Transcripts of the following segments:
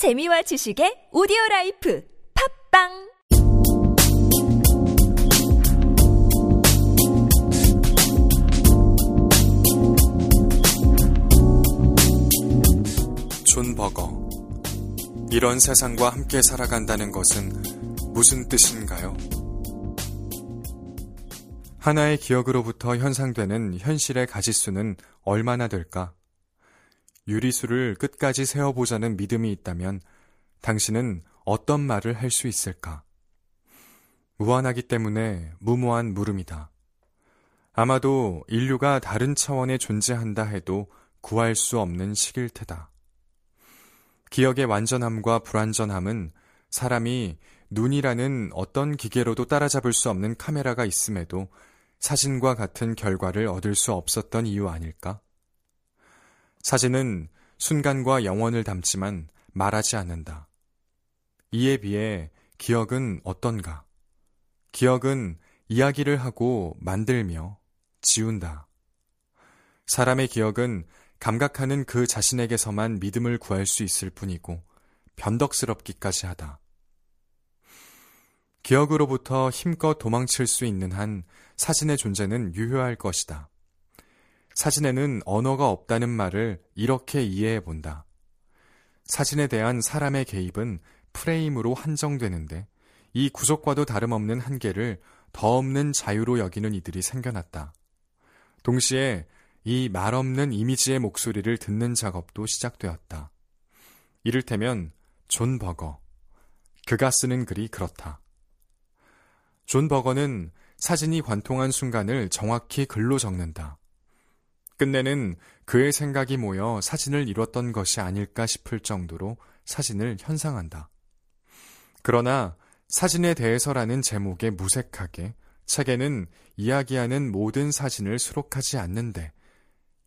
재미와 지식의 오디오 life 팟빵 존 버거. 이런 세상과 함께 살아간다는 것은 무슨 뜻인가요? 하나의 기억으로부터 현상되는 현실의 가지수는 얼마나 될까? 유리수를 끝까지 세어보자는 믿음이 있다면 당신은 어떤 말을 할 수 있을까? 무한하기 때문에 무모한 물음이다. 아마도 인류가 다른 차원에 존재한다 해도 구할 수 없는 시길 테다. 기억의 완전함과 불완전함은 사람이 눈이라는 어떤 기계로도 따라잡을 수 없는 카메라가 있음에도 사진과 같은 결과를 얻을 수 없었던 이유 아닐까? 사진은 순간과 영원을 담지만 말하지 않는다. 이에 비해 기억은 어떤가? 기억은 이야기를 하고 만들며 지운다. 사람의 기억은 감각하는 그 자신에게서만 믿음을 구할 수 있을 뿐이고 변덕스럽기까지 하다. 기억으로부터 힘껏 도망칠 수 있는 한 사진의 존재는 유효할 것이다. 사진에는 언어가 없다는 말을 이렇게 이해해 본다. 사진에 대한 사람의 개입은 프레임으로 한정되는데 이 구속과도 다름없는 한계를 더 없는 자유로 여기는 이들이 생겨났다. 동시에 이 말없는 이미지의 목소리를 듣는 작업도 시작되었다. 이를테면 존 버거. 그가 쓰는 글이 그렇다. 존 버거는 사진이 관통한 순간을 정확히 글로 적는다. 끝내는 그의 생각이 모여 사진을 이뤘던 것이 아닐까 싶을 정도로 사진을 현상한다. 그러나 사진에 대해서라는 제목에 무색하게 책에는 이야기하는 모든 사진을 수록하지 않는데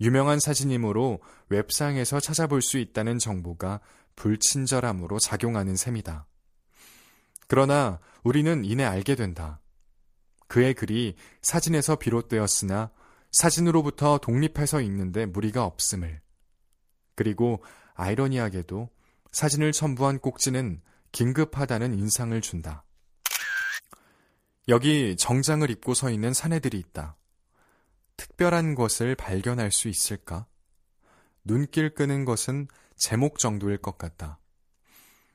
유명한 사진이므로 웹상에서 찾아볼 수 있다는 정보가 불친절함으로 작용하는 셈이다. 그러나 우리는 이내 알게 된다. 그의 글이 사진에서 비롯되었으나 사진으로부터 독립해서 읽는데 무리가 없음을. 그리고 아이러니하게도 사진을 첨부한 꼭지는 긴급하다는 인상을 준다. 여기 정장을 입고 서 있는 사내들이 있다. 특별한 것을 발견할 수 있을까? 눈길 끄는 것은 제목 정도일 것 같다.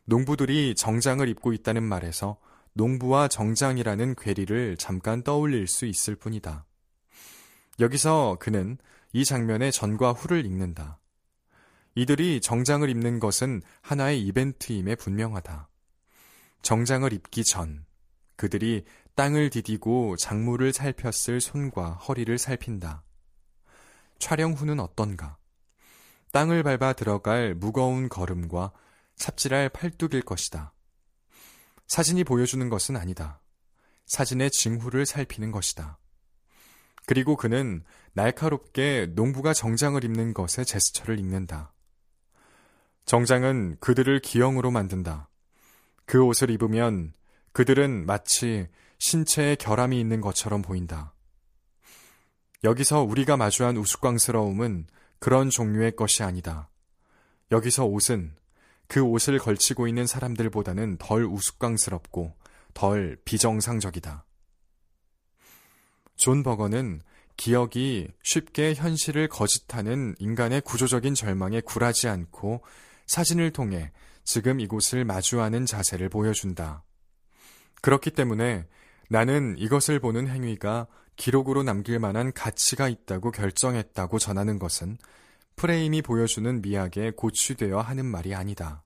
농부들이 정장을 입고 있다는 말에서 농부와 정장이라는 괴리를 잠깐 떠올릴 수 있을 뿐이다. 여기서 그는 이 장면의 전과 후를 읽는다. 이들이 정장을 입는 것은 하나의 이벤트임에 분명하다. 정장을 입기 전, 그들이 땅을 디디고 작물을 살폈을 손과 허리를 살핀다. 촬영 후는 어떤가? 땅을 밟아 들어갈 무거운 걸음과 삽질할 팔뚝일 것이다. 사진이 보여주는 것은 아니다. 사진의 징후를 살피는 것이다. 그리고 그는 날카롭게 농부가 정장을 입는 것의 제스처를 읽는다. 정장은 그들을 기형으로 만든다. 그 옷을 입으면 그들은 마치 신체에 결함이 있는 것처럼 보인다. 여기서 우리가 마주한 우스꽝스러움은 그런 종류의 것이 아니다. 여기서 옷은 그 옷을 걸치고 있는 사람들보다는 덜 우스꽝스럽고 덜 비정상적이다. 존 버거는 기억이 쉽게 현실을 거짓하는 인간의 구조적인 절망에 굴하지 않고 사진을 통해 지금 이곳을 마주하는 자세를 보여준다. 그렇기 때문에 나는 이것을 보는 행위가 기록으로 남길 만한 가치가 있다고 결정했다고 전하는 것은 프레임이 보여주는 미학에 고취되어 하는 말이 아니다.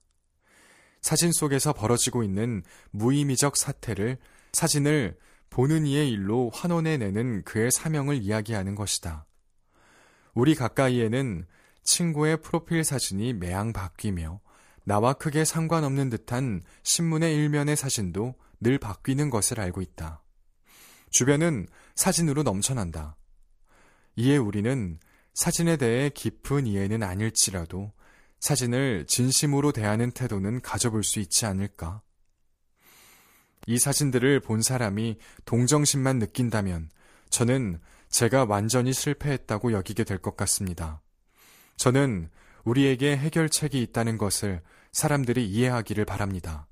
사진 속에서 벌어지고 있는 무의미적 사태를 사진을 보는 이의 일로 환원해내는 그의 사명을 이야기하는 것이다. 우리 가까이에는 친구의 프로필 사진이 매양 바뀌며 나와 크게 상관없는 듯한 신문의 일면의 사진도 늘 바뀌는 것을 알고 있다. 주변은 사진으로 넘쳐난다. 이에 우리는 사진에 대해 깊은 이해는 아닐지라도 사진을 진심으로 대하는 태도는 가져볼 수 있지 않을까? 이 사진들을 본 사람이 동정심만 느낀다면 저는 제가 완전히 실패했다고 여기게 될 것 같습니다. 저는 우리에게 해결책이 있다는 것을 사람들이 이해하기를 바랍니다.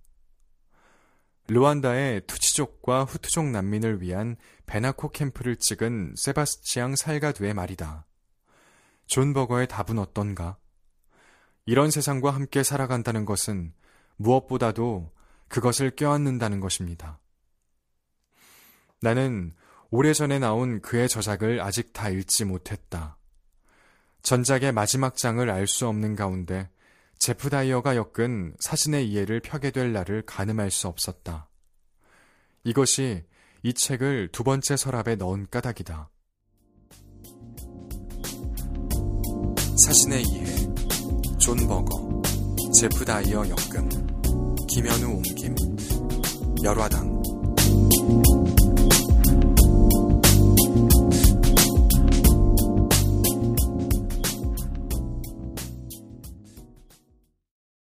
르완다의 투치족과 후투족 난민을 위한 베나코 캠프를 찍은 세바스치앙 살가두의 말이다. 존 버거의 답은 어떤가? 이런 세상과 함께 살아간다는 것은 무엇보다도 그것을 껴안는다는 것입니다. 나는 오래전에 나온 그의 저작을 아직 다 읽지 못했다. 전작의 마지막 장을 알 수 없는 가운데 제프 다이어가 엮은 사진의 이해를 펴게 될 날을 가늠할 수 없었다. 이것이 이 책을 두 번째 서랍에 넣은 까닭이다. 사진의 이해 존 버거 제프 다이어 엮음 김현우 옮김 열화당